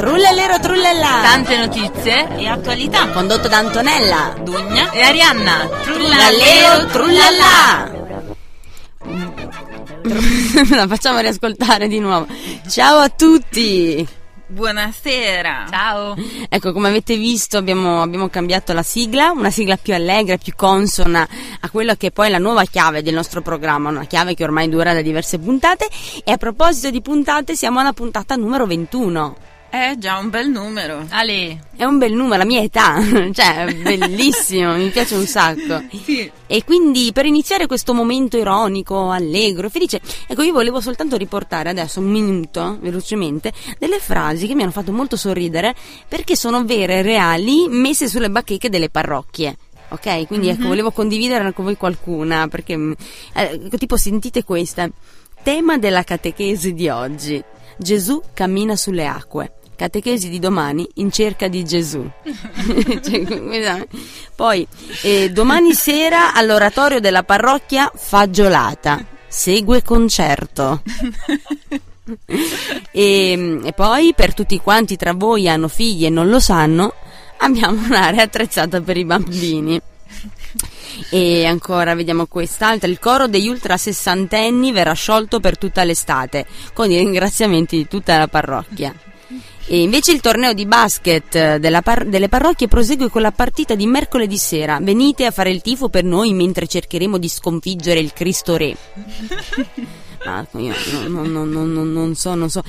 Trullellero trullella. Tante notizie e attualità. Condotto da Antonella, Dugna e Arianna. Trullallero trullalla. La facciamo riascoltare di nuovo. Ciao a tutti. Buonasera. Ciao. Ecco, come avete visto abbiamo, abbiamo, cambiato la sigla, una sigla più allegra, più consona a quella che è poi la nuova chiave del nostro programma, una chiave che ormai dura da diverse puntate. E a proposito di puntate, siamo alla puntata numero 21. È già un bel numero. Ale. È un bel numero, la mia età, cioè è bellissimo, mi piace un sacco. Sì. E quindi per iniziare questo momento ironico, allegro e felice, ecco io volevo soltanto riportare adesso un minuto, velocemente, delle frasi che mi hanno fatto molto sorridere perché sono vere e reali messe sulle bacheche delle parrocchie. Ok, quindi ecco, Mhm. volevo condividere con voi qualcuna perché eh, tipo sentite questa. Tema della catechesi di oggi. Gesù cammina sulle acque. Catechesi di domani in cerca di Gesù. Cioè, guarda. Poi, eh, domani sera all'oratorio della parrocchia Fagiolata. Segue concerto. e, e poi, per tutti quanti tra voi hanno figli e non lo sanno, abbiamo un'area attrezzata per i bambini. E ancora vediamo quest'altra. Il coro degli ultra sessantenni verrà sciolto per tutta l'estate, con i ringraziamenti di tutta la parrocchia. E invece il torneo di basket eh, della par- delle parrocchie prosegue con la partita di mercoledì sera. Venite a fare il tifo per noi mentre cercheremo di sconfiggere il Cristo Re. Ah, io non, non- non- non- non so, non so.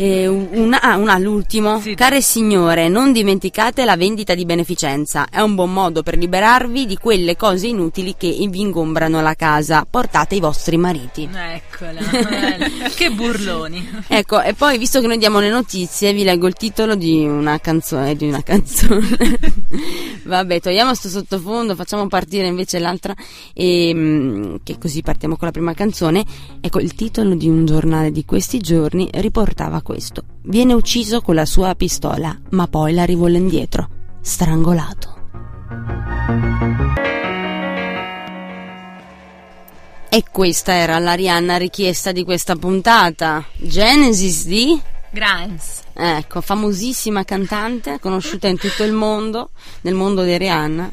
Eh, una, ah, una, l'ultimo. Sì. Care signore, non dimenticate la vendita di beneficenza. È un buon modo per liberarvi di quelle cose inutili che vi ingombrano la casa. Portate i vostri mariti. Eccola. che burloni. Ecco, e poi visto che noi diamo le notizie, vi leggo il titolo di una canzone. Di una canzone. Vabbè, togliamo sto sottofondo, facciamo partire invece l'altra. E, mm, che così partiamo con la prima canzone. Ecco, il titolo di un giornale di questi giorni riportava questo: Viene ucciso con la sua pistola, ma poi la rivola indietro, strangolato. E questa era l'Arianna richiesta di questa puntata. Genesis di Grimes. Ecco, famosissima cantante, conosciuta in tutto il mondo, nel mondo di Arianna.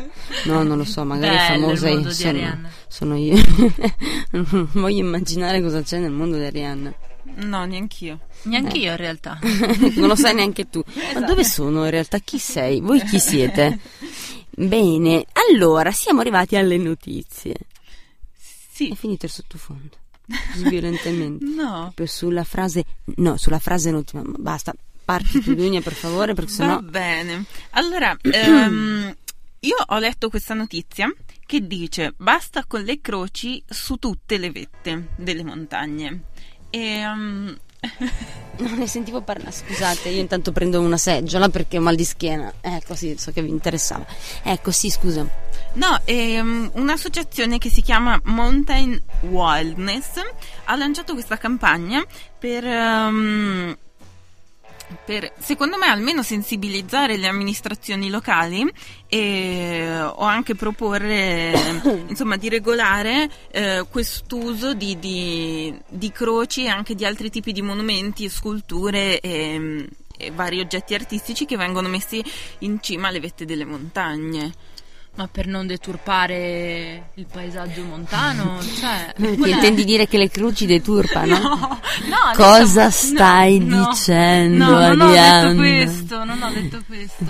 No, non lo so, magari Bello famosa io sono, sono io. non voglio immaginare cosa c'è nel mondo di Arianna. No, neanch'io. Neanche io in realtà. non lo sai neanche tu. Ma dove sono in realtà? Chi sei? Voi chi siete? Bene, allora siamo arrivati alle notizie. Sì. È finito il sottofondo. Violentemente. No. Proprio sulla frase, no, sulla frase ultima. Basta, parti tu, Dunia, per favore, perché Va sennò. bene. Allora, ehm, io ho letto questa notizia che dice basta con le croci su tutte le vette delle montagne. E, ehm, Non ne sentivo parlare. Scusate, io intanto prendo una seggiola perché ho mal di schiena. Ecco, sì, so che vi interessava. Ecco, sì, scusa. No, ehm, un'associazione che si chiama Mountain Wildness ha lanciato questa campagna per, ehm, per, secondo me, almeno sensibilizzare le amministrazioni locali e, o anche proporre, insomma, di regolare eh, quest'uso di, di, di croci e anche di altri tipi di monumenti, sculture e, e vari oggetti artistici che vengono messi in cima alle vette delle montagne. Ma per non deturpare il paesaggio montano, cioè. È? intendi dire che le croci deturpano? No, no, Cosa no, stai no, dicendo, No, non ho Arianna? detto questo, non ho detto questo.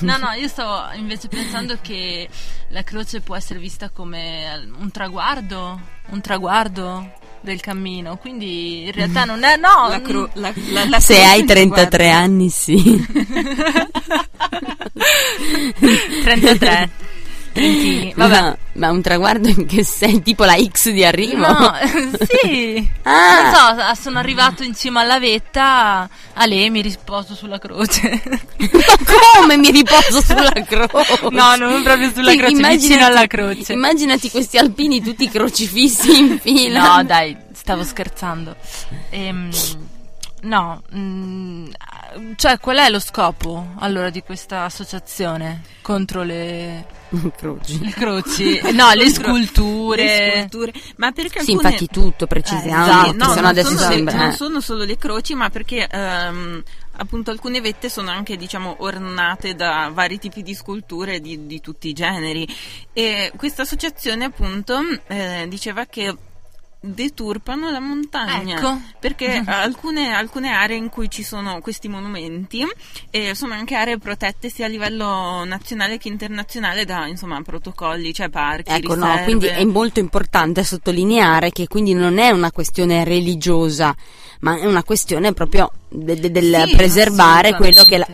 No, no, io stavo invece pensando che la croce può essere vista come un traguardo, un traguardo del cammino, quindi in realtà non è no. La cro- la- la- la Se hai in 33 guarda. anni, sì. 33. Trentini. Vabbè. Ma, ma un traguardo in che sei? Tipo la X di arrivo? No, sì. Ah. Non so, sono arrivato in cima alla vetta, a lei mi riposo sulla croce. Ma come mi riposo sulla croce? No, non proprio sulla Sì, croce, immaginati- vicino alla croce. Immaginati questi alpini tutti crocifissi in fila. No, dai, stavo scherzando. Ehm, no, mm, cioè qual è lo scopo allora di questa associazione contro le, Croci. le croci? No, le sculture. Le sculture. Ma perché Sì, alcune... infatti tutto, precisiamo, esatto, perché no, sennò non, adesso sono le, sembra... non eh. sono solo le croci, ma perché ehm, appunto alcune vette sono anche diciamo ornate da vari tipi di sculture di, di tutti i generi e questa associazione appunto eh, diceva che deturpano la montagna Ecco. perché alcune, alcune aree in cui ci sono questi monumenti eh, sono anche aree protette sia a livello nazionale che internazionale da insomma protocolli, cioè parchi, Ecco, no, riserve. quindi è molto importante sottolineare che quindi non è una questione religiosa, ma è una questione proprio de- de- del Sì, preservare quello che la.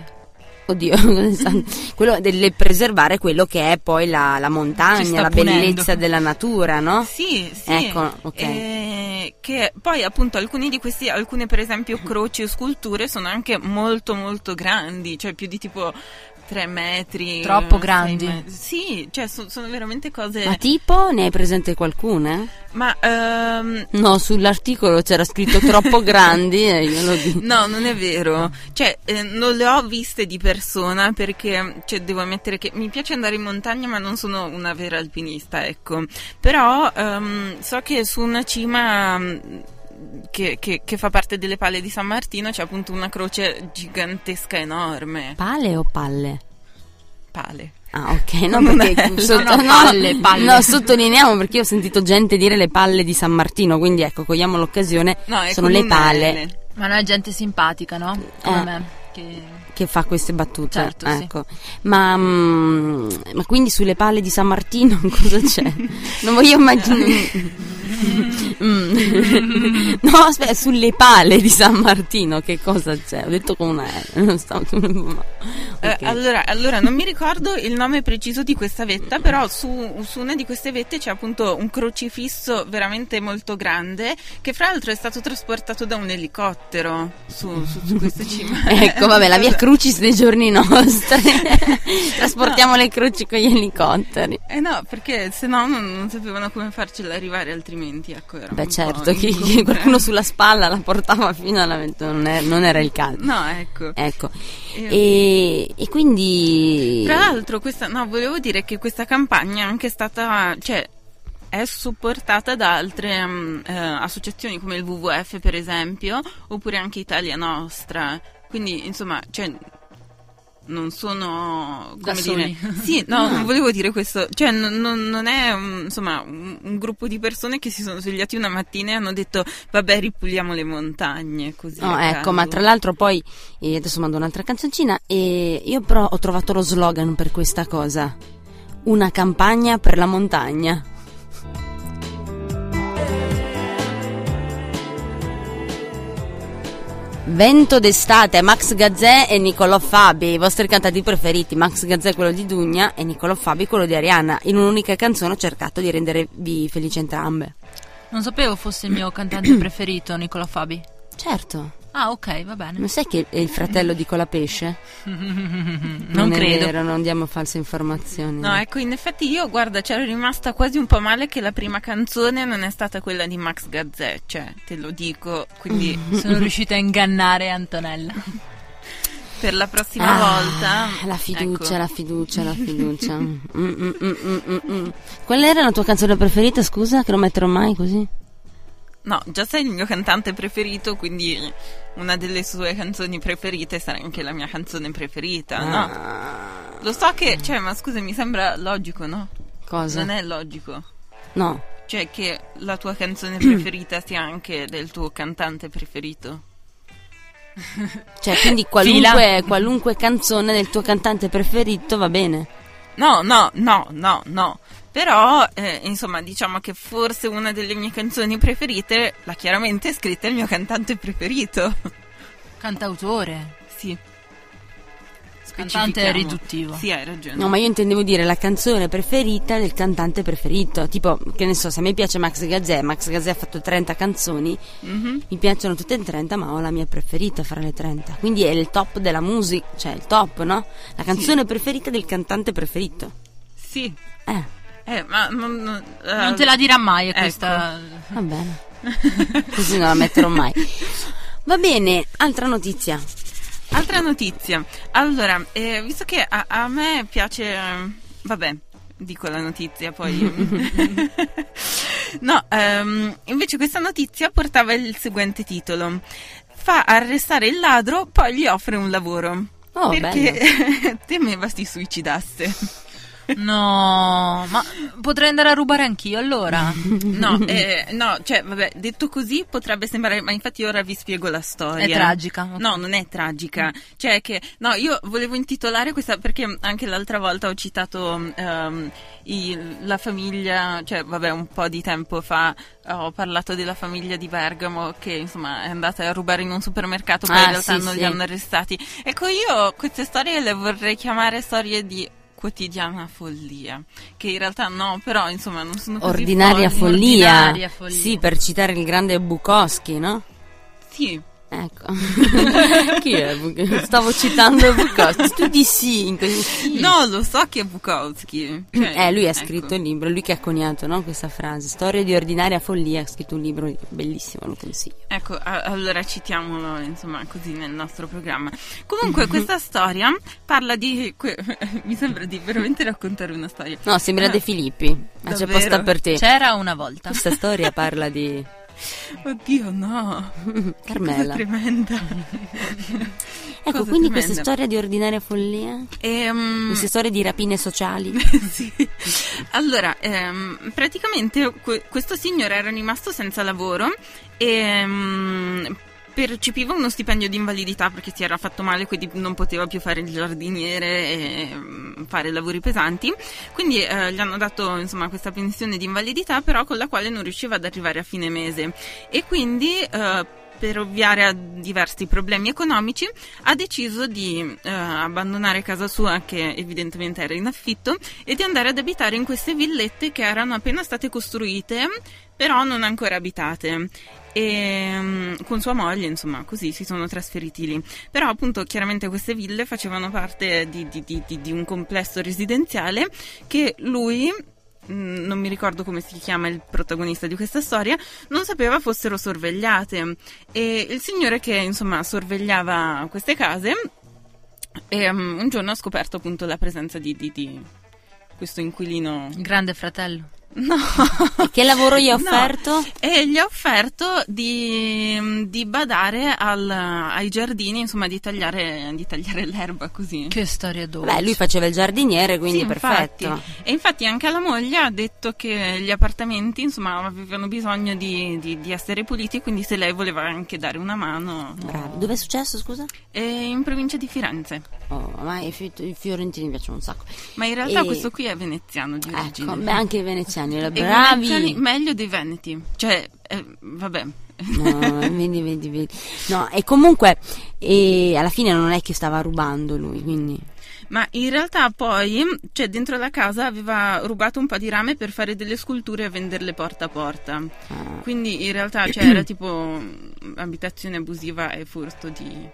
Oddio, quello del preservare quello che è poi la, la montagna, la punendo. bellezza della natura, no? Sì, sì. Ecco, ok. Eh, che poi appunto alcuni di questi, alcune per esempio croci o sculture sono anche molto molto grandi, cioè più di tipo 3 metri. Troppo grandi. metri. Sì, cioè so- sono veramente cose... Ma tipo, ne hai presente qualcuna? Ma ehm, No, sull'articolo c'era scritto troppo grandi e io lo dico. No, non è vero. Cioè, eh, non le ho viste di persona perché cioè, devo ammettere che mi piace andare in montagna, ma non sono una vera alpinista, ecco. Però ehm, so che su una cima che, che- che fa parte delle palle di San Martino c'è appunto una croce gigantesca enorme. Pale o palle? Pale. Ah, ok, no, Non perché è- sotto- no, no, palle, palle. no, sottolineiamo perché io ho sentito gente dire le palle di San Martino, quindi ecco, cogliamo l'occasione, No, sono le palle L. Ma non è gente simpatica, no? Come Eh. me. Che... che fa queste battute. Certo, sì. ecco. Ma, mm, ma quindi sulle palle di San Martino cosa c'è? non voglio immaginare. Mm. no, aspetta, sulle pale di San Martino che cosa c'è? Ho detto con una L, non stavo... Eh, allora, allora, non mi ricordo il nome preciso di questa vetta, però su, su una di queste vette c'è appunto un crocifisso veramente molto grande che fra l'altro è stato trasportato da un elicottero su, su, su questa cima. Ecco, vabbè, la via Crucis dei giorni nostri. Trasportiamo le croci con gli elicotteri. Eh no, perché se no non, non sapevano come farcela arrivare altrimenti, ecco, era Beh, certo, chi- chi- qualcuno sulla spalla la portava fino alla vetta, non, non era il caso. No, ecco. Ecco, e, e quindi... Tra l'altro, questa, no, volevo dire che questa campagna è anche stata, cioè, è supportata da altre mm, eh, associazioni come il WWF, per esempio, oppure anche Italia Nostra. Quindi, insomma, cioè, non sono Da come soli. dire, sì, no, non volevo dire questo, cioè, non, non- non è mm, insomma un, un gruppo di persone che si sono svegliati una mattina e hanno detto, vabbè, ripuliamo le montagne. Così No, ecco, caso. ma tra l'altro poi, eh, adesso mando un'altra canzoncina, e io però ho trovato lo slogan per questa cosa. Una campagna per la montagna. Vento d'estate, Max Gazzè e Niccolò Fabi, i vostri cantanti preferiti. Max Gazzè quello di Dugna e Niccolò Fabi quello di Arianna. In un'unica canzone ho cercato di rendervi felici entrambe. Non sapevo fosse il mio cantante preferito, Nicola Fabi. Certo, Ah, ok, va bene. non sai che è il fratello di Colapesce? Non è credo. vero, non diamo false informazioni. No, ecco, in effetti io, guarda, c'ero rimasta quasi un po' male che la prima canzone non è stata quella di Max Gazzè, cioè, te lo dico, quindi Sono riuscita a ingannare Antonella. per la prossima Ah, volta... La fiducia, ecco. la fiducia, la fiducia. Mm, mm, mm, mm, mm, mm. Qual era la tua canzone preferita, scusa, che non metterò mai così? No, già sei il mio cantante preferito, quindi una delle sue canzoni preferite sarà anche la mia canzone preferita, no? Ah, Lo so che, cioè, ma scusa, mi sembra logico, no? cosa? Non è logico. No. Cioè, che la tua canzone preferita sia anche del tuo cantante preferito. Cioè, quindi qualunque, qualunque canzone del tuo cantante preferito va bene. No, no, no, no, no. Però, eh, insomma, diciamo che forse una delle mie canzoni preferite l'ha chiaramente scritta il mio cantante preferito. Cantautore. sì. Cantante riduttivo. Sì, hai ragione. No, ma io intendevo dire la canzone preferita del cantante preferito. Tipo, che ne so, se a me piace Max Gazzè, Max Gazzè ha fatto 30 canzoni, Mhm. mi piacciono tutte e 30, ma ho la mia preferita fra le 30. Quindi è il top della musica, cioè il top, no? La canzone preferita del cantante preferito. Sì. Eh, Eh, ma... ma- ma- eh, Non te la dirà mai ecco. questa. va bene. Così non la metterò mai. Va bene, altra notizia. Altra notizia. Allora, eh, visto che a, a me piace... ehm, Vabbè, dico la notizia poi... no, ehm, invece questa notizia portava il seguente titolo. fa arrestare il ladro, poi gli offre un lavoro. Oh, perché temeva si suicidasse. No, ma potrei andare a rubare anch'io allora? No, eh, no, cioè, vabbè, detto così potrebbe sembrare, ma infatti ora vi spiego la storia. È tragica. No, non è tragica. Cioè che, no, io volevo intitolare questa perché anche l'altra volta ho citato um, i, la famiglia, cioè, vabbè, un po' di tempo fa ho parlato della famiglia di Bergamo che insomma è andata a rubare in un supermercato, poi Ah, in realtà sì, non sì. li hanno arrestati. Ecco, io queste storie le vorrei chiamare storie di quotidiana follia, che in realtà no, però insomma non sono così Ordinaria folli. follia. Ordinaria follia. Sì, per citare il grande Bukowski, no? Sì, Ecco. Chi è? Buk- Stavo citando Bukowski. Tu di sì, in sì. no, lo so che è Bukowski. Cioè, Eh, lui ha ecco. scritto il libro, lui che ha coniato no, questa frase, Storia di ordinaria follia, ha scritto un libro bellissimo, lo consiglio. Ecco, a- allora citiamolo insomma così nel nostro programma. Comunque questa storia parla di... que- mi sembra di veramente raccontare una storia. No, sembra Ah, De Filippi, ma c'è davvero? posta per te. C'era una volta. Questa storia parla di Oddio no, Carmela. tremenda. Ecco, Cosa quindi questa tremenda. storia di ordinaria follia, Ehm, queste storie di rapine sociali. sì. Allora, ehm, praticamente que- questo signore era rimasto senza lavoro e ehm, percepiva uno stipendio di invalidità perché si era fatto male, quindi non poteva più fare il giardiniere e mm, fare lavori pesanti. Quindi eh, gli hanno dato insomma questa pensione di invalidità, però con la quale non riusciva ad arrivare a fine mese. E quindi. eh, per ovviare a diversi problemi economici, ha deciso di eh, abbandonare casa sua, che evidentemente era in affitto, e di andare ad abitare in queste villette che erano appena state costruite, però non ancora abitate. E mm, con sua moglie, insomma, così si sono trasferiti lì. Però, appunto, chiaramente queste ville facevano parte di, di- di- di- di un complesso residenziale che lui. mm, Non mi ricordo come si chiama il protagonista di questa storia, non sapeva fossero sorvegliate. E il signore che insomma sorvegliava queste case e, um, un giorno ha scoperto appunto la presenza di, di- di questo inquilino. Grande fratello. No, E che lavoro gli ha No. offerto? E gli ha offerto di, di badare al- ai giardini, insomma, di tagliare, di tagliare l'erba così. Che storia dolce. Beh, lui faceva il giardiniere, quindi Sì, perfetto. infatti. E infatti anche alla moglie ha detto che gli appartamenti, insomma, avevano bisogno di, di- di essere puliti, quindi se lei voleva anche dare una mano. Bravo. Dove è successo, scusa? E in provincia di Firenze. Oh, ma i, fi- i fiorentini mi piacciono un sacco. Ma in realtà E- questo qui è veneziano di origine. Ecco, beh, anche i i bravi. meglio dei veneti. Cioè, eh, vabbè. No, vedi, vedi, vedi. No, e comunque, e alla fine non è che stava rubando lui, quindi... Ma in realtà poi, cioè dentro la casa aveva rubato un po' di rame per fare delle sculture e venderle porta a porta. ah, Quindi in realtà cioè, era tipo mm, abitazione abusiva e furto di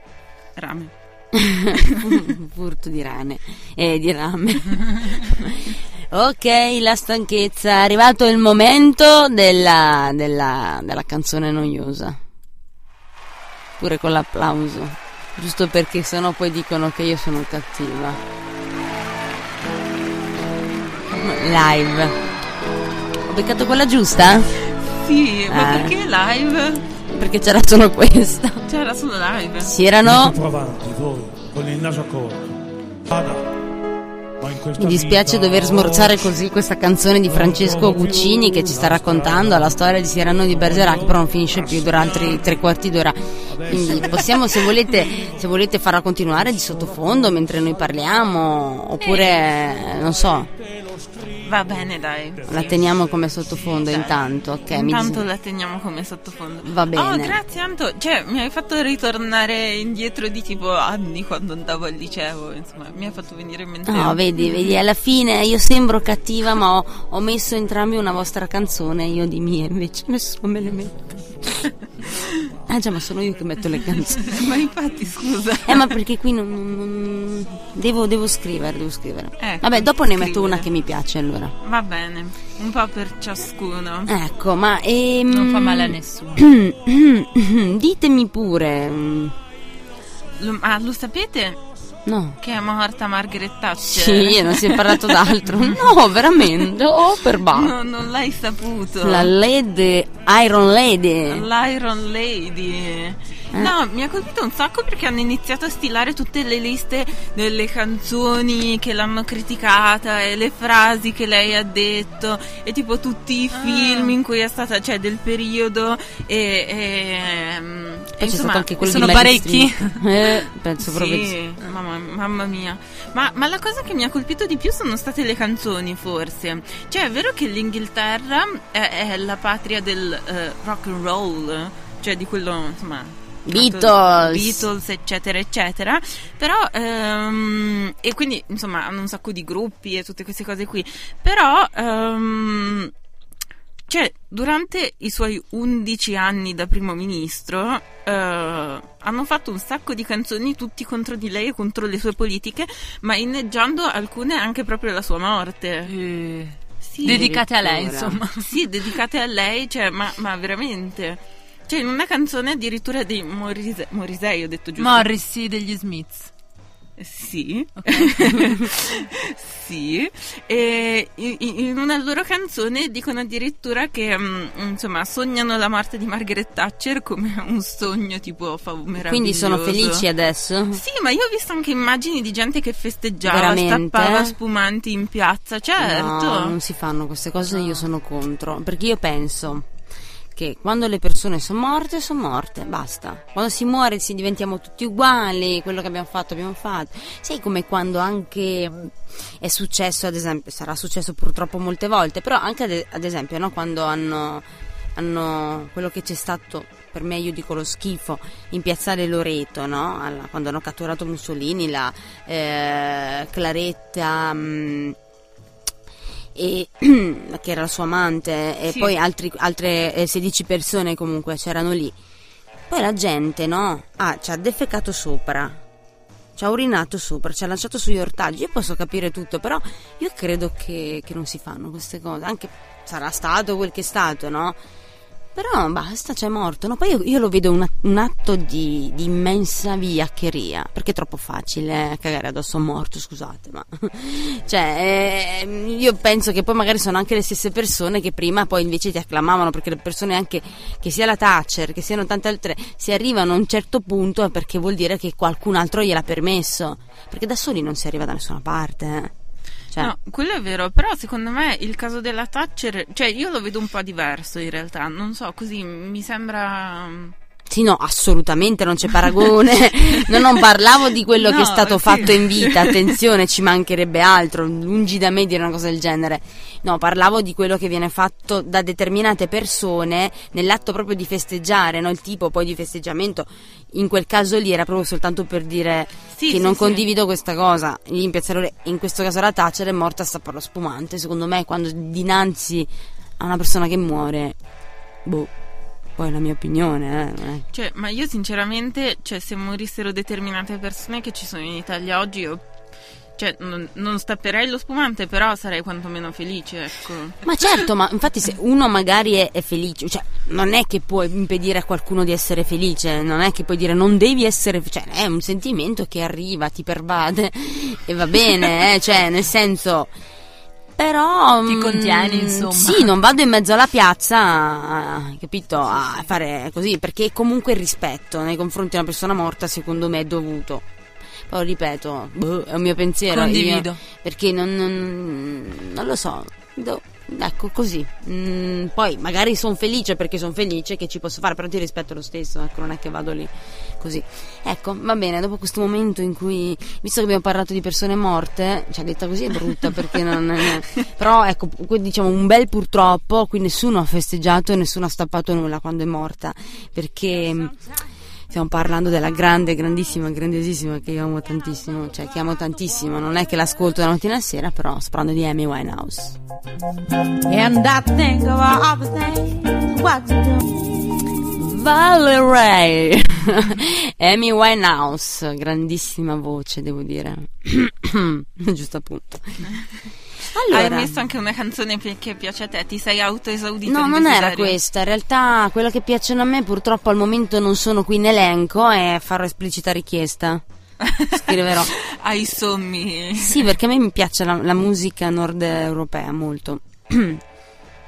rame. furto di rane e di rame. ok, la stanchezza. È arrivato il momento della, della, della canzone noiosa. Pure con l'applauso. Giusto perché sennò poi dicono che io sono cattiva. Live. Ho beccato quella giusta? Sì, ma Ah. perché live? Perché c'era solo questa. C'era solo live. Si erano Più avanti voi, con il naso corto. Vada. Mi dispiace vita dover smorzare così questa canzone di Francesco Guccini che ci sta raccontando la storia di Cyrano di Bergerac, però non finisce più, dura altri tre quarti d'ora. Quindi possiamo, se volete, se volete farla continuare di sottofondo mentre noi parliamo, oppure non so, Va bene, dai. la teniamo come sottofondo intanto. Ok, Intanto dis- la teniamo come sottofondo. Va bene. Oh, grazie Anto. Cioè, mi hai fatto ritornare indietro di tipo anni quando andavo al liceo. Insomma, mi ha fatto venire in mente. No, vedi, vedi, alla fine io sembro cattiva, ma ho, ho messo entrambi una vostra canzone, io di mie, invece nessuno me le mette. Ah già, ma sono io che metto le canzoni. Ma infatti, scusa. Eh, ma perché qui non... non- Devo, devo scrivere, devo scrivere. Ecco, Vabbè, dopo ne metto scrivere. una che mi piace allora. Va bene, un po' per ciascuno. Ecco, ma... ehm, Non fa male a nessuno. Ditemi pure... mm, Lo, ah, lo sapete No. che è morta Margaret Thatcher? Sì, non si è parlato d'altro. No, veramente. Oh, per ba. No, non l'hai saputo. La Lady... Iron Lady. L'Iron Lady. No, mi ha colpito un sacco perché hanno iniziato a stilare tutte le liste delle canzoni che l'hanno criticata e le frasi che lei ha detto e tipo tutti i Ah. film in cui è stata, cioè del periodo e, e, mm, e insomma, sono parecchi? Eh, penso proprio di sì. sì, mamma, mamma mia. Ma, ma la cosa che mi ha colpito di più sono state le canzoni, forse. Cioè, è vero che l'Inghilterra è, è la patria del eh, rock and roll, cioè di quello, insomma. Beatles. Beatles, eccetera, eccetera. Però, ehm, e quindi, insomma, hanno un sacco di gruppi e tutte queste cose qui. Però, ehm, cioè, durante i suoi 11 anni da primo ministro, eh, hanno fatto un sacco di canzoni tutti contro di lei e contro le sue politiche, ma inneggiando alcune anche proprio alla sua morte. Eh, Sì, Dedicate a lei, insomma. sì, dedicate a lei, cioè, ma, ma veramente. Cioè, in una canzone addirittura di Morise- Morrissey, ho detto giusto? Morrissey degli Smiths. Sì, sì, e in, una loro canzone dicono addirittura che mm, insomma sognano la morte di Margaret Thatcher come un sogno tipo meraviglioso. Quindi sono felici adesso? Sì, ma io ho visto anche immagini di gente che festeggiava, Veramente? stappava spumanti in piazza, certo. No, non si fanno queste cose, io sono contro. Perché io penso che quando le persone sono morte, sono morte, basta. Quando si muore si diventiamo tutti uguali, quello che abbiamo fatto, abbiamo fatto. Sai come quando anche è successo, ad esempio, sarà successo purtroppo molte volte, però anche ad, ad esempio, no, quando hanno, hanno quello che c'è stato per me io dico lo schifo in piazzale Loreto no? Alla- quando hanno catturato Mussolini la eh, Claretta mh, e, che era la sua amante e Sì. poi altri- altre eh, 16 persone comunque c'erano lì poi la gente no ah, ci ha defecato sopra ci ha urinato sopra, ci ha lanciato sugli ortaggi. Io posso capire tutto, però io credo che, che non si fanno queste cose. Anche sarà stato quel che è stato, no? Però basta, c'è morto. No? Poi io, io lo vedo un, un atto di, di immensa vigliaccheria. Perché è troppo facile cagare addosso a un morto, scusate, ma. cioè, eh, io penso che poi magari sono anche le stesse persone che prima poi invece ti acclamavano. Perché le persone anche, che sia la Thatcher, che siano tante altre, si arrivano a un certo punto è perché vuol dire che qualcun altro gliel'ha permesso. Perché da soli non si arriva da nessuna parte, eh. Cioè, No, quello è vero, però secondo me il caso della Thatcher, cioè io lo vedo un po' diverso in realtà, non so, così mi sembra... Sì, no, assolutamente non c'è paragone. no, non parlavo di quello No, che è stato sì. fatto in vita, attenzione, ci mancherebbe altro, lungi da me dire una cosa del genere. No, parlavo di quello che viene fatto da determinate persone nell'atto proprio di festeggiare, no? Il tipo poi di festeggiamento in quel caso lì era proprio soltanto per dire Sì, che sì, non condivido questa cosa. Lì in questo caso la Thatcher è morta a stappare lo spumante. Secondo me quando dinanzi a una persona che muore, boh, poi è la mia opinione, eh, Cioè, ma io sinceramente, cioè, se morissero determinate persone che ci sono in Italia oggi, io... Cioè, non, non stapperei lo spumante, però sarei quantomeno felice, ecco. Ma certo, ma infatti se uno magari è, è felice, cioè non è che puoi impedire a qualcuno di essere felice, non è che puoi dire non devi essere, cioè è un sentimento che arriva, ti pervade e va bene, eh, cioè nel senso... Però... Ti mm, contieni, insomma. Sì, non vado in mezzo alla piazza, a- capito, a fare così, perché comunque il rispetto nei confronti di una persona morta secondo me è dovuto. Poi ripeto, boh, è un mio pensiero. io- Condivido. perché non, non, non lo so. do- ecco così. Mm, poi magari sono felice perché sono felice che ci posso fare, però ti rispetto lo stesso, ecco, non è che vado lì così. Ecco, va bene, dopo questo momento in cui, visto che abbiamo parlato di persone morte, cioè detta così è brutta perché non... però ecco, diciamo un bel purtroppo, qui nessuno ha festeggiato e nessuno ha stappato nulla quando è morta, perché... Stiamo parlando della grande, grandissima, grandiosissima che io amo tantissimo, cioè che amo tantissimo, non è che l'ascolto da mattina alla sera, però sto parlando di Amy Winehouse. And I think of all the things what you do. Valerie Amy Winehouse, grandissima voce, devo dire. Giusto appunto. Allora, Hai messo anche una canzone che piace a te, ti sei autoesaudito No, non era desiderio? questa. In realtà, quella che piacciono a me, purtroppo al momento non sono qui in elenco, e farò esplicita richiesta. Scriverò. Hai sommi. Sì, perché a me mi piace la, la musica nord europea molto.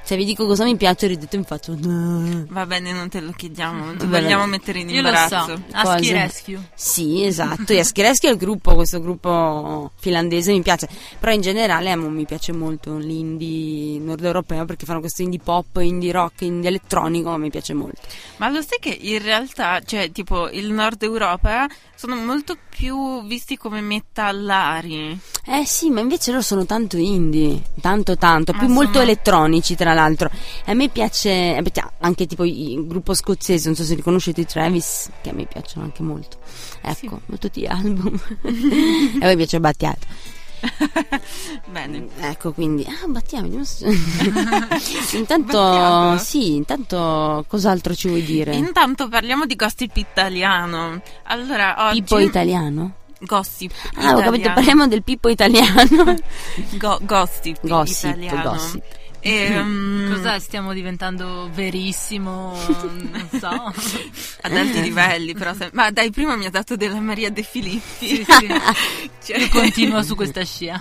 Se vi dico cosa mi piace, ridete in faccia. "No". Va bene, non te lo chiediamo, non ti vogliamo mettere in Io lo imbarazzo. so, Cosa? Rescue. Sì, esatto. E Aschereschi è il gruppo, questo gruppo finlandese mi piace. Però in generale amo, mi piace molto l'indie nord europeo perché fanno questo indie pop, indie rock, indie elettronico, mi piace molto. Ma lo sai che in realtà, cioè, tipo, il nord Europa sono molto più visti come metallari. Eh sì, ma invece loro sono tanto indie, tanto tanto, Ma più molto sono- elettronici tra l'altro. E a me piace, eh, anche tipo il gruppo scozzese, non so se riconoscete i Travis, che a me piacciono anche molto. Ecco, tutti gli album. e a me piace Battiato. Bene. Ecco, quindi, ah, se- intanto, Battiato? sì, intanto cos'altro ci vuoi dire? Intanto parliamo di gossip italiano. Allora, oggi... Pippo italiano? Gossip Ah, ho capito, italiano. parliamo del Pippo italiano. Go- gossip, Gossip, italiano. gossip. E, mm, Cos'è? Stiamo diventando verissimo, non so. ad alti livelli, però. se- Ma dai, prima mi ha dato della Maria De Filippi. Sì, sì. Cioè- Io continuo su questa scia.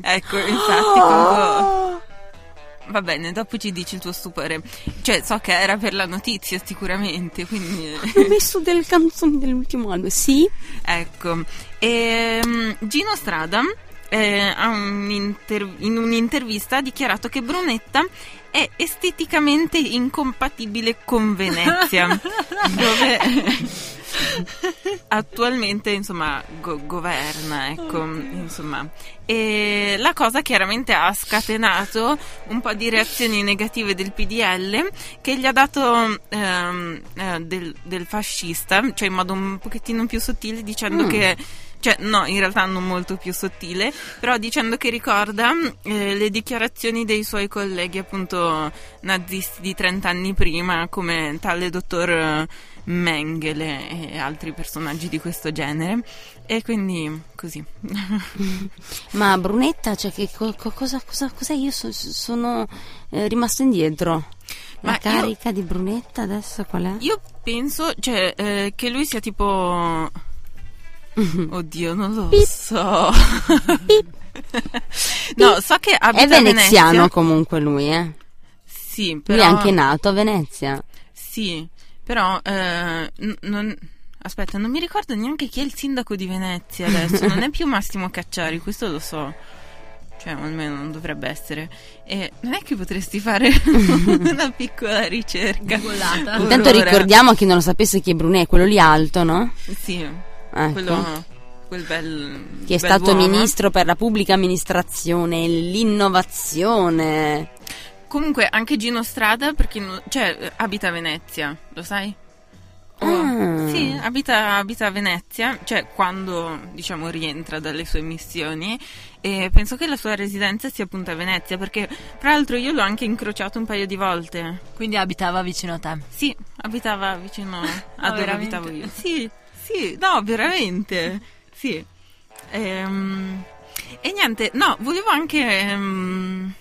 Ecco, infatti, quando- Va bene, dopo ci dici il tuo stupore. Cioè, so che era per la notizia, sicuramente, quindi... Ho messo delle canzoni dell'ultimo album, sì? ecco. Ehm, Gino Strada eh, un in un'intervista ha dichiarato che Brunetta è esteticamente incompatibile con Venezia, dove attualmente insomma go- governa, ecco, insomma. E la cosa chiaramente ha scatenato un po' di reazioni negative del PDL che gli ha dato ehm, eh, del, del fascista, cioè in modo un pochettino più sottile dicendo Mm. che cioè no, in realtà non molto più sottile, però dicendo che ricorda eh, le dichiarazioni dei suoi colleghi appunto nazisti di 30 anni prima, come tale dottor eh, Mengele e altri personaggi di questo genere. E quindi così. Ma Brunetta, cioè che co- co- cosa, cosa, cos'è? Io so- sono eh, rimasto indietro. La Ma io- carica di Brunetta adesso qual è? Io penso cioè, eh, che lui sia tipo... Oddio, non lo so. no, so che abita È veneziano Venezia. comunque lui, eh. Sì, Lui però... è anche nato a Venezia. Sì, però eh, n- non... Aspetta, non mi ricordo neanche chi è il sindaco di Venezia adesso. Non è più Massimo Cacciari, questo lo so. Cioè, almeno non dovrebbe essere. E non è che potresti fare una piccola ricerca. Intanto ricordiamo a chi non lo sapesse chi è Brunetta, quello lì alto, no? Sì, Ecco. quello... Quel bel... Che è stato uomo. ministro per la pubblica amministrazione e l'innovazione. Comunque, anche Gino Strada, perché non- cioè, abita a Venezia, lo sai? O- Ah. Sì, abita, abita a Venezia, cioè quando diciamo rientra dalle sue missioni e penso che la sua residenza sia appunto a Venezia perché tra l'altro io l'ho anche incrociato un paio di volte. Quindi abitava vicino a te. Sì, abitava vicino a dove veramente? abitavo io. Sì, sì, no, veramente. Sì. Ehm, e niente, no, volevo anche ehm,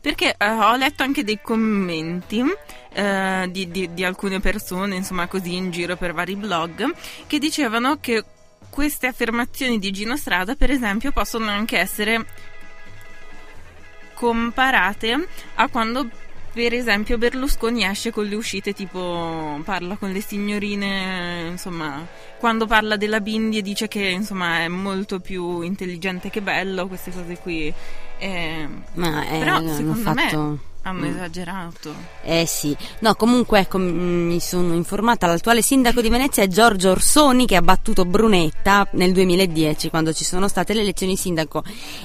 perché eh, ho letto anche dei commenti eh, di, di- di alcune persone, insomma, così in giro per vari blog, che dicevano che queste affermazioni di Gino Strada, per esempio, possono anche essere comparate a quando per esempio Berlusconi esce con le uscite tipo parla con le signorine insomma quando parla della Bindi e dice che insomma è molto più intelligente che bello queste cose qui. Eh, Ma eh, però secondo me fatto... hanno Mm. esagerato Eh sì, no comunque ecco mi sono informata, l'attuale sindaco di Venezia è Giorgio Orsoni che ha battuto Brunetta nel 2010 quando ci sono state le elezioni sindaco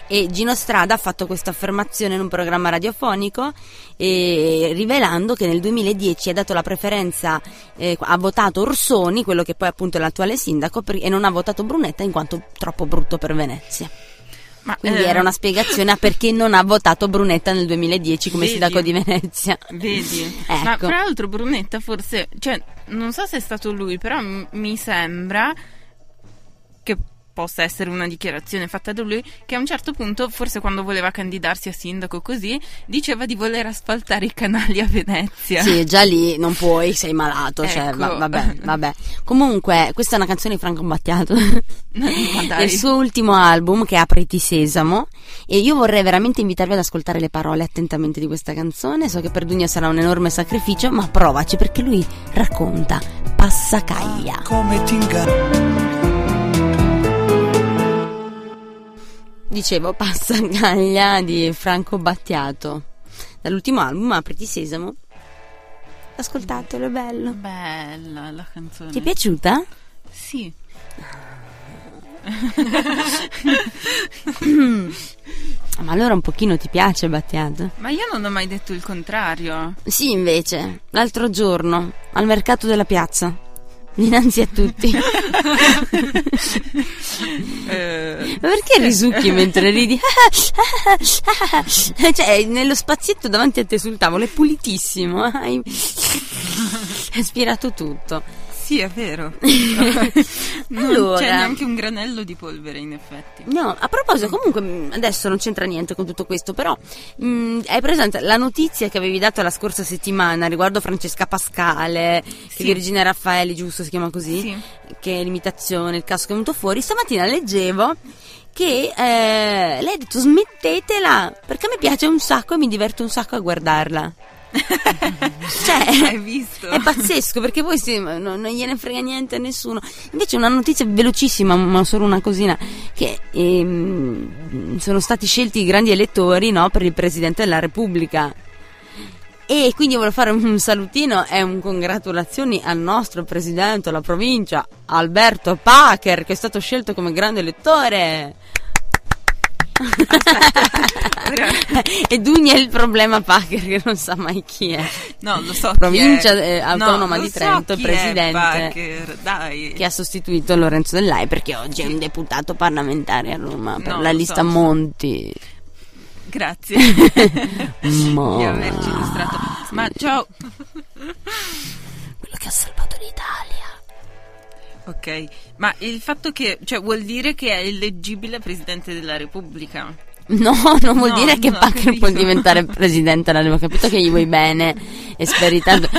e Gino Strada ha fatto questa affermazione in un programma radiofonico eh, rivelando che nel 2010 ha dato la preferenza, eh, ha votato Orsoni, quello che poi appunto è l'attuale sindaco e non ha votato Brunetta in quanto troppo brutto per Venezia. Ma Quindi eh, era una spiegazione a perché non ha votato Brunetta nel 2010 come Vedi? sindaco di Venezia. Vedi? Ecco. Ma tra l'altro Brunetta forse, cioè, non so se è stato lui, però m- mi sembra che possa essere una dichiarazione fatta da lui, che a un certo punto, forse quando voleva candidarsi a sindaco così, diceva di voler asfaltare i canali a Venezia. Sì, già lì non puoi, sei malato, cioè, Ecco. va- vabbè, vabbè. Comunque, questa è una canzone di Franco Battiato. Il suo ultimo album che è Apriti Sesamo e io vorrei veramente invitarvi ad ascoltare le parole attentamente di questa canzone. So che per Dugna sarà un enorme sacrificio, ma provaci perché lui racconta Passacaglia. come ti inganno Dicevo Passacaglia di Franco Battiato. Dall'ultimo album Apriti Sesamo. Ascoltatelo, è bello. Bella la canzone. Ti è piaciuta? Sì. Ma allora un pochino ti piace Battiato? Ma io non ho mai detto il contrario. Sì, invece, l'altro giorno, al mercato della piazza, dinanzi a tutti. Eh, Ma perché risucchi mentre ridi? cioè, nello spazietto davanti a te sul tavolo è pulitissimo. Hai hai aspirato tutto. Sì, è vero. non Allora. c'è neanche un granello di polvere, in effetti. No, a proposito, comunque mh, adesso non c'entra niente con tutto questo, però mh, hai presente la notizia che avevi dato la scorsa settimana riguardo Francesca Pascale, Sì. Virginia Raffaeli, giusto si chiama così? Sì. Che è l'imitazione, il caso che è venuto fuori. Stamattina leggevo che eh, lei ha detto smettetela, perché mi piace un sacco e mi diverto un sacco a guardarla. cioè, Hai visto? è pazzesco perché poi sì, non, non gliene frega niente a nessuno. Invece una notizia velocissima, ma solo una cosina, che ehm, sono stati scelti i grandi elettori no, per il Presidente della Repubblica. E quindi voglio fare un salutino e un congratulazioni al nostro Presidente della provincia, Alberto Pacher, che è stato scelto come grande elettore. e Dugna è il problema Pacher che non sa mai chi è. No, lo so. Provincia, eh, autonoma No, di so Trento, è presidente. Packer, dai. che ha sostituito Lorenzo Dell'Ai perché oggi è un deputato parlamentare a Roma per No, la lista so, so. Monti. Grazie Ma- di averci illustrato. Ma ciao. Quello che ha salvato l'Italia. Ok, ma il fatto che, cioè, vuol dire che è eleggibile Presidente della Repubblica? No, non vuol No, dire che no, può diventare presidente, l'avevo capito che gli vuoi bene e speri tanto.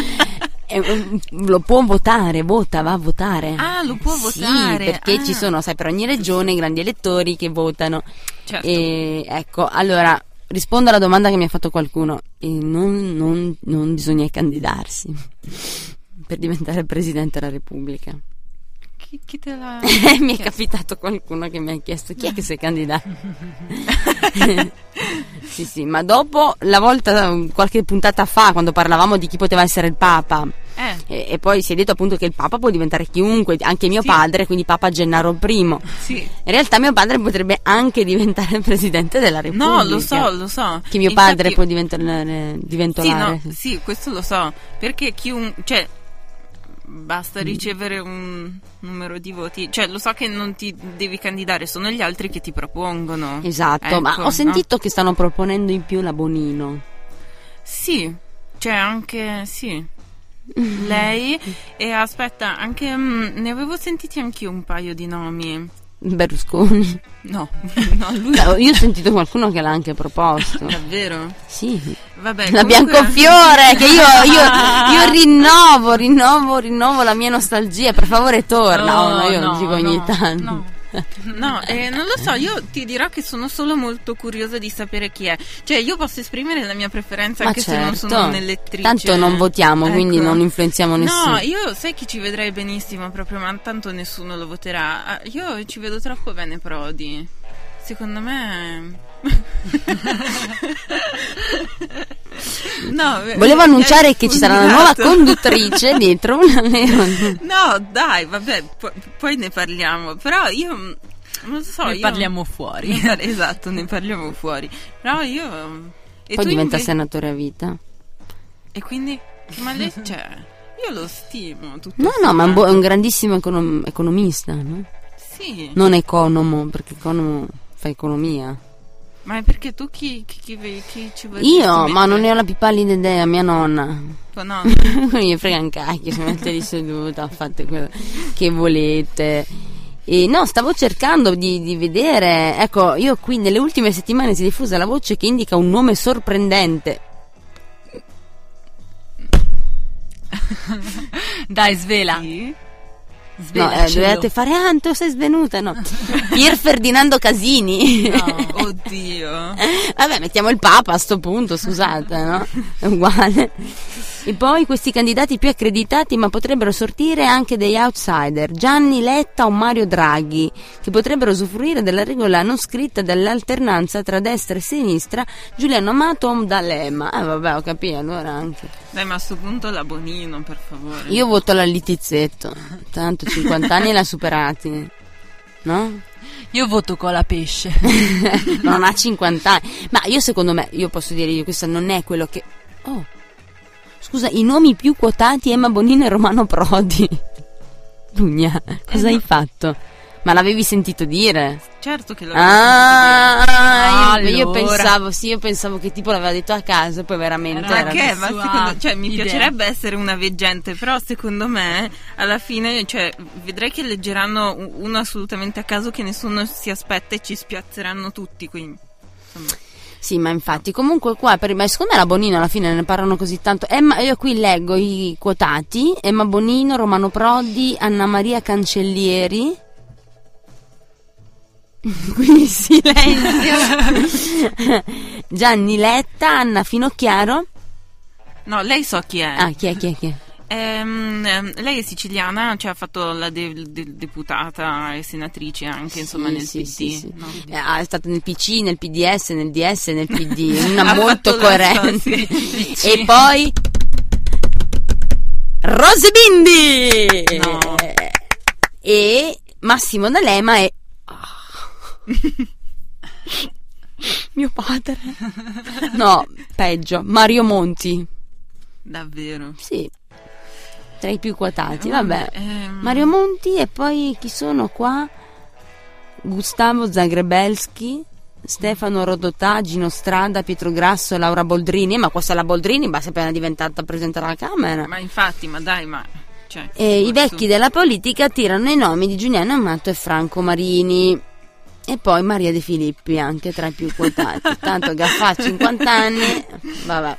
È un- lo può votare, vota, va a votare. Ah, lo può Sì, votare, perché ah. ci sono, sai, per ogni regione i grandi elettori che votano. Certo. E ecco, allora rispondo alla domanda che mi ha fatto qualcuno. Non, non- non bisogna candidarsi per diventare presidente della Repubblica. Chi, chi te l'ha... mi è capitato qualcuno che mi ha chiesto chi è che si è candidato. sì, sì, ma dopo la volta, qualche puntata fa, quando parlavamo di chi poteva essere il Papa, Eh, e, e poi si è detto appunto che il Papa può diventare chiunque, anche mio Sì. padre, quindi Papa Gennaro I. sì. In realtà mio padre potrebbe anche diventare presidente della Repubblica. No, lo so, lo so. Che mio Infatti- padre può diventare, Sì, diventolare. no, sì, questo lo so. Perché chiunque... Cioè. Basta ricevere un numero di voti. Cioè, lo so che non ti devi candidare, sono gli altri che ti propongono. Esatto, ma Ecco, ho sentito no? che stanno proponendo in più la Bonino. Sì, cioè anche... Sì. Lei e aspetta, anche mm, ne avevo sentiti anch'io un paio di nomi. Berlusconi. No, no, lui Io ho sentito qualcuno che l'ha anche proposto. davvero. Sì. Vabbè, La Biancofiore, che io, io, io rinnovo, rinnovo, rinnovo la mia nostalgia. Per favore, torna. Oh, no, io lo dico ogni no, tanto. No, No, eh, non lo so, io ti dirò che sono solo molto curiosa di sapere chi è. Cioè, io posso esprimere la mia preferenza Ma anche se non certo. sono un'elettrice. Tanto non votiamo, quindi Ecco. non influenziamo nessuno. No, io sai chi ci vedrei benissimo proprio, ma tanto nessuno lo voterà. Ah, Io ci vedo troppo bene Prodi. Secondo me... no, Volevo mi annunciare che ci sarà una nuova fulminato. conduttrice dietro una No, dai, vabbè, po- poi ne parliamo. Però io mm, non so, Ne io- parliamo fuori. Ne par- esatto, ne parliamo fuori. Però io e Poi tu diventa invece- senatore a vita. E quindi ma lei cioè, io lo stimo tutto No, no, ma è un, bo- è un grandissimo econom- economista, no? Sì. Non economo, perché economo fa economia. Ma è perché tu chi chi, chi, ve- chi ci vuoi Io, ma non ne ho la più pallida idea, mia nonna. Tua nonna. non mi frega un cacchio, si mette lì seduta, fate quello che volete. E no, stavo cercando di, di vedere. Ecco, io qui nelle ultime settimane si è diffusa la voce che indica un nome sorprendente. Dai, svela. Sì. No, Svela. eh, dovete fare Anto, sei svenuta, no. Pier Ferdinando Casini. Oddio. Vabbè, mettiamo il Papa a sto punto, scusate, no? È uguale. E poi questi candidati più accreditati, ma potrebbero sortire anche degli outsider, Gianni Letta o Mario Draghi, che potrebbero usufruire della regola non scritta dell'alternanza tra destra e sinistra, Giuliano Amato o D'Alema. Eh vabbè, ho capito, allora anche. Dai, ma a sto punto la Bonino, per favore. Io voto la Litizzetto, tanto 50 anni l'ha superati, no? Io voto con la pesce. non ha 50 anni. Ma io secondo me, io posso dire io, questo non è quello che... Oh, scusa, i nomi più quotati Emma Bonino e Romano Prodi. Dugna, cosa hai fatto? Ma l'avevi sentito dire? Certo che la Ah, io, io Allora. pensavo, sì, io pensavo che tipo l'aveva detto a casa, poi veramente Era era... Ma che? Ma secondo, cioè, mi idea. piacerebbe essere una veggente, però secondo me alla fine, cioè, vedrei che leggeranno uno assolutamente a caso che nessuno si aspetta e ci spiazzeranno tutti, quindi insomma. Sì, ma infatti, comunque qua, per, ma secondo me la Bonino alla fine ne parlano così tanto. Emma, io qui leggo i quotati, Emma Bonino, Romano Prodi, Anna Maria Cancellieri. Qui silenzio. Gianni Letta, Anna Finocchiaro. No, lei so chi è. Ah, chi è, chi è, chi è? Ehm, ehm, lei è siciliana, cioè ha fatto la de- de- deputata e senatrice anche, insomma, Sì, nel sì, PD. sì, sì. no? Eh, ah, è stata nel PC, nel PDS, nel DS, nel PD, una molto coerente. sì. E poi Rose Bindi No. e Massimo D'Alema e mio padre. No, peggio, Mario Monti. Davvero. Sì. Tra i più quotati, vabbè. Ehm, Mario Monti e poi chi sono qua? Gustavo Zagrebelski, Stefano Rodotà, Gino Strada, Pietro Grasso Laura Boldrini. Eh, Ma questa è la Boldrini, basta appena diventata presidente della Camera. Ma infatti, ma dai, ma... Cioè, E i vecchi della politica tirano i nomi di Giuliano Amato e Franco Marini. E poi Maria De Filippi, anche tra i più quotati. Tanto Gaffà 50 anni, vabbè.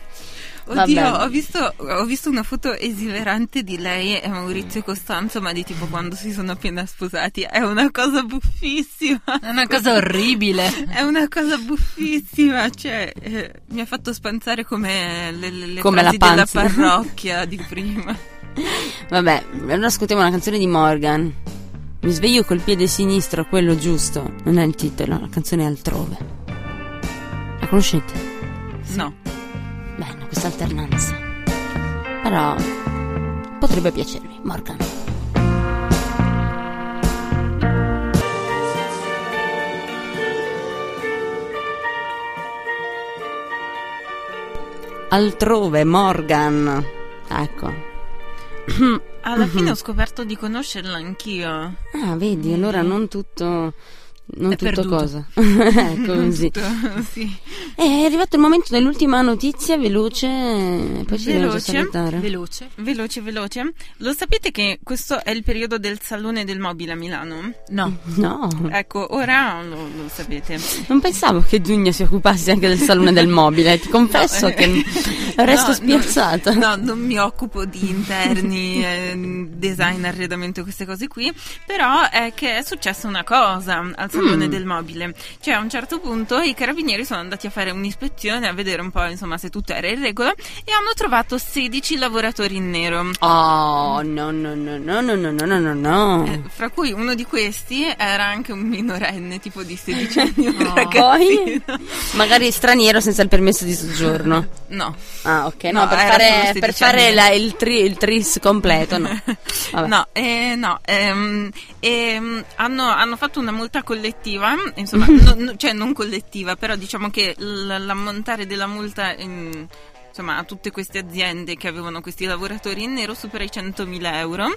Oddio, ho visto, ho visto una foto esilerante di lei e Maurizio Costanzo, ma di tipo quando si sono appena sposati. È una cosa buffissima. È una cosa orribile. È una cosa buffissima, cioè eh, mi ha fatto spanzare come le, le, le Come la della parrocchia di prima. Vabbè, allora ascoltiamo una canzone di Morgan. Mi sveglio col piede sinistro, quello giusto. Non è il titolo, la canzone è altrove. La conoscete? No. Bene, questa alternanza. Però potrebbe piacervi, Morgan. Altrove, Morgan. Ecco. Alla Mhm. fine ho scoperto di conoscerla anch'io. Ah, vedi, allora non tutto. Non È tutto perduto. cosa. ecco così. sì. E è arrivato il momento dell'ultima notizia, veloce, poi ci Veloce. salutare. Veloce. Veloce, veloce. Lo sapete che questo è il periodo del Salone del Mobile a Milano? No. No, Ecco, ora lo, lo sapete. non pensavo che Dugna si occupasse anche del salone del mobile. Ti confesso No, che eh, resto no, spiazzata. No, non mi occupo di interni, eh, design, arredamento, queste cose qui, però è che è successa una cosa al Salone Mm. del Mobile. Cioè, a un certo punto i carabinieri sono andati a fare un'ispezione, a vedere un po', insomma, se tutto era in regola e hanno trovato 16 lavoratori in nero. Oh, no, no, no, no, no, no, no, no, no. Eh, fra cui uno di questi era anche un minorenne, tipo di 16 anni, un Poi, magari straniero senza il permesso di soggiorno. No. Ah, ok, no, No, per fare, per 16 fare la- il, tri- il tris completo, no. Vabbè. No, eh, no ehm, ehm, hanno, hanno fatto una multa collettiva, insomma, no- cioè non collettiva, però diciamo che l- l'ammontare della multa ehm, insomma, a tutte queste aziende che avevano questi lavoratori in nero supera i 100.000 euro.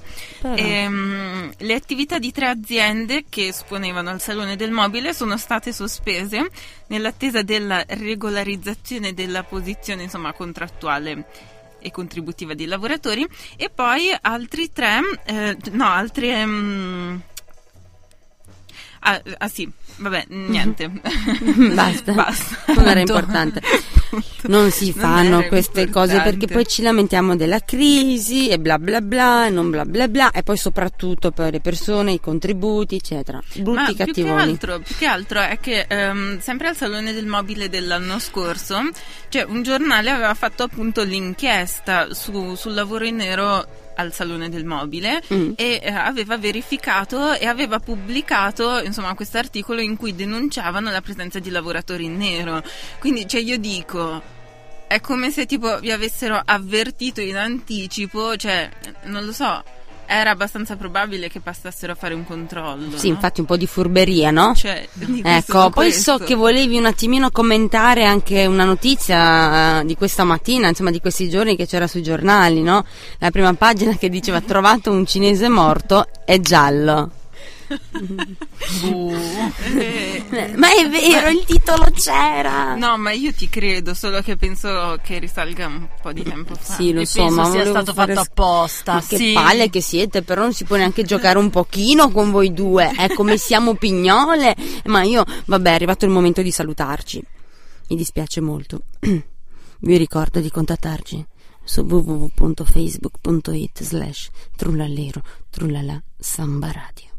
Però. Ehm, le attività di tre aziende che esponevano al Salone del Mobile sono state sospese nell'attesa della regolarizzazione della posizione insomma, contrattuale e contributiva dei lavoratori e poi altri tre, eh, no, altri, ehm, Ah, ah, sì, vabbè, niente. Basta. Basta. Non era importante. Non si Non fanno era queste cose importante. perché poi ci lamentiamo della crisi e bla bla bla e non bla bla bla e poi soprattutto per le persone, i contributi, eccetera. Ma Brutti più che, cattivoni. altro, più che altro è che ehm, sempre al Salone del Mobile dell'anno scorso, cioè un giornale aveva fatto appunto l'inchiesta su- sul lavoro in nero al Salone del Mobile Mm. e eh, aveva verificato e aveva pubblicato insomma questo articolo in cui denunciavano la presenza di lavoratori in nero. Quindi cioè io dico è come se tipo vi avessero avvertito in anticipo, cioè non lo so, era abbastanza probabile che passassero a fare un controllo. Sì, no? infatti un po' di furberia, no? Cioè, Ecco, poi questo. so che volevi un attimino commentare anche una notizia eh, di questa mattina, insomma di questi giorni che c'era sui giornali, no? La prima pagina che diceva trovato un cinese morto è giallo. Eh, Eh, Ma è vero, il titolo c'era. No, ma io ti credo, solo che penso che risalga un po' di tempo fa. Sì, lo E so, penso ma sia stato fare- fatto apposta. Ma che sì. palle che siete, però non si può neanche giocare un pochino con voi due. È come siamo pignole. Ma io, vabbè, è arrivato il momento di salutarci. Mi dispiace molto. Vi ricordo di contattarci su www.facebook.it slash trullallero trullala samba radio.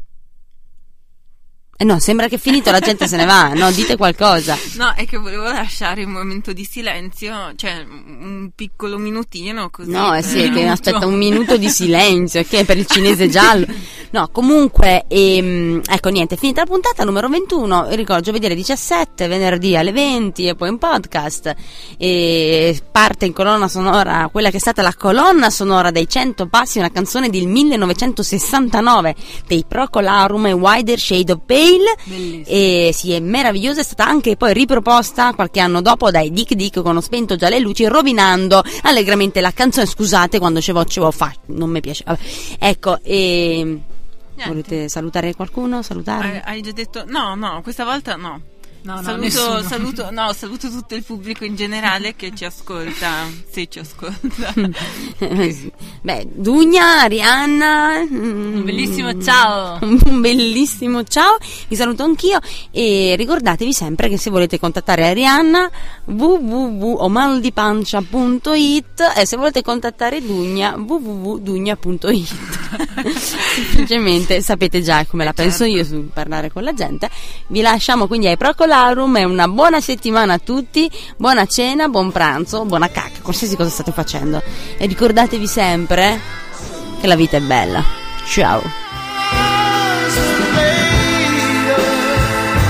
Eh no, sembra che è finito, la gente se ne va, no? Dite qualcosa. No, è che volevo lasciare un momento di silenzio, cioè un piccolo minutino così. No, eh sì, che aspetta un minuto di silenzio, che è per il cinese giallo. No, comunque, ehm, ecco niente, finita la puntata numero 21, vi ricordo giovedì alle 17, venerdì alle 20 e poi in podcast. E parte in colonna sonora, quella che è stata la colonna sonora dei 100 passi, una canzone del 1969 dei Procolarum e Wider Shade of Pale. Bellissimo. E sì, è meravigliosa, è stata anche poi riproposta qualche anno dopo dai Dick Dick con Ho spento già le luci, rovinando allegramente la canzone. Scusate quando ce l'ho, ce fa, non mi piace. Vabbè. Ecco, e Niente. volete salutare qualcuno? Salutare? Hai, hai già detto no, no, questa volta no. No, no, saluto, saluto, no, saluto tutto il pubblico in generale che ci ascolta, se ci ascolta. Beh, Dugna, Rihanna. mm, Un bellissimo ciao. Un bellissimo ciao, vi saluto anch'io e ricordatevi sempre che se volete contattare Arianna www.omaldipancia.it e se volete contattare Dugna www.dugna.it semplicemente sapete già come la penso io su parlare con la gente vi lasciamo quindi ai Procolarum e una buona settimana a tutti buona cena, buon pranzo, buona cacca qualsiasi cosa state facendo. E ricordatevi sempre che la vita è bella. Ciao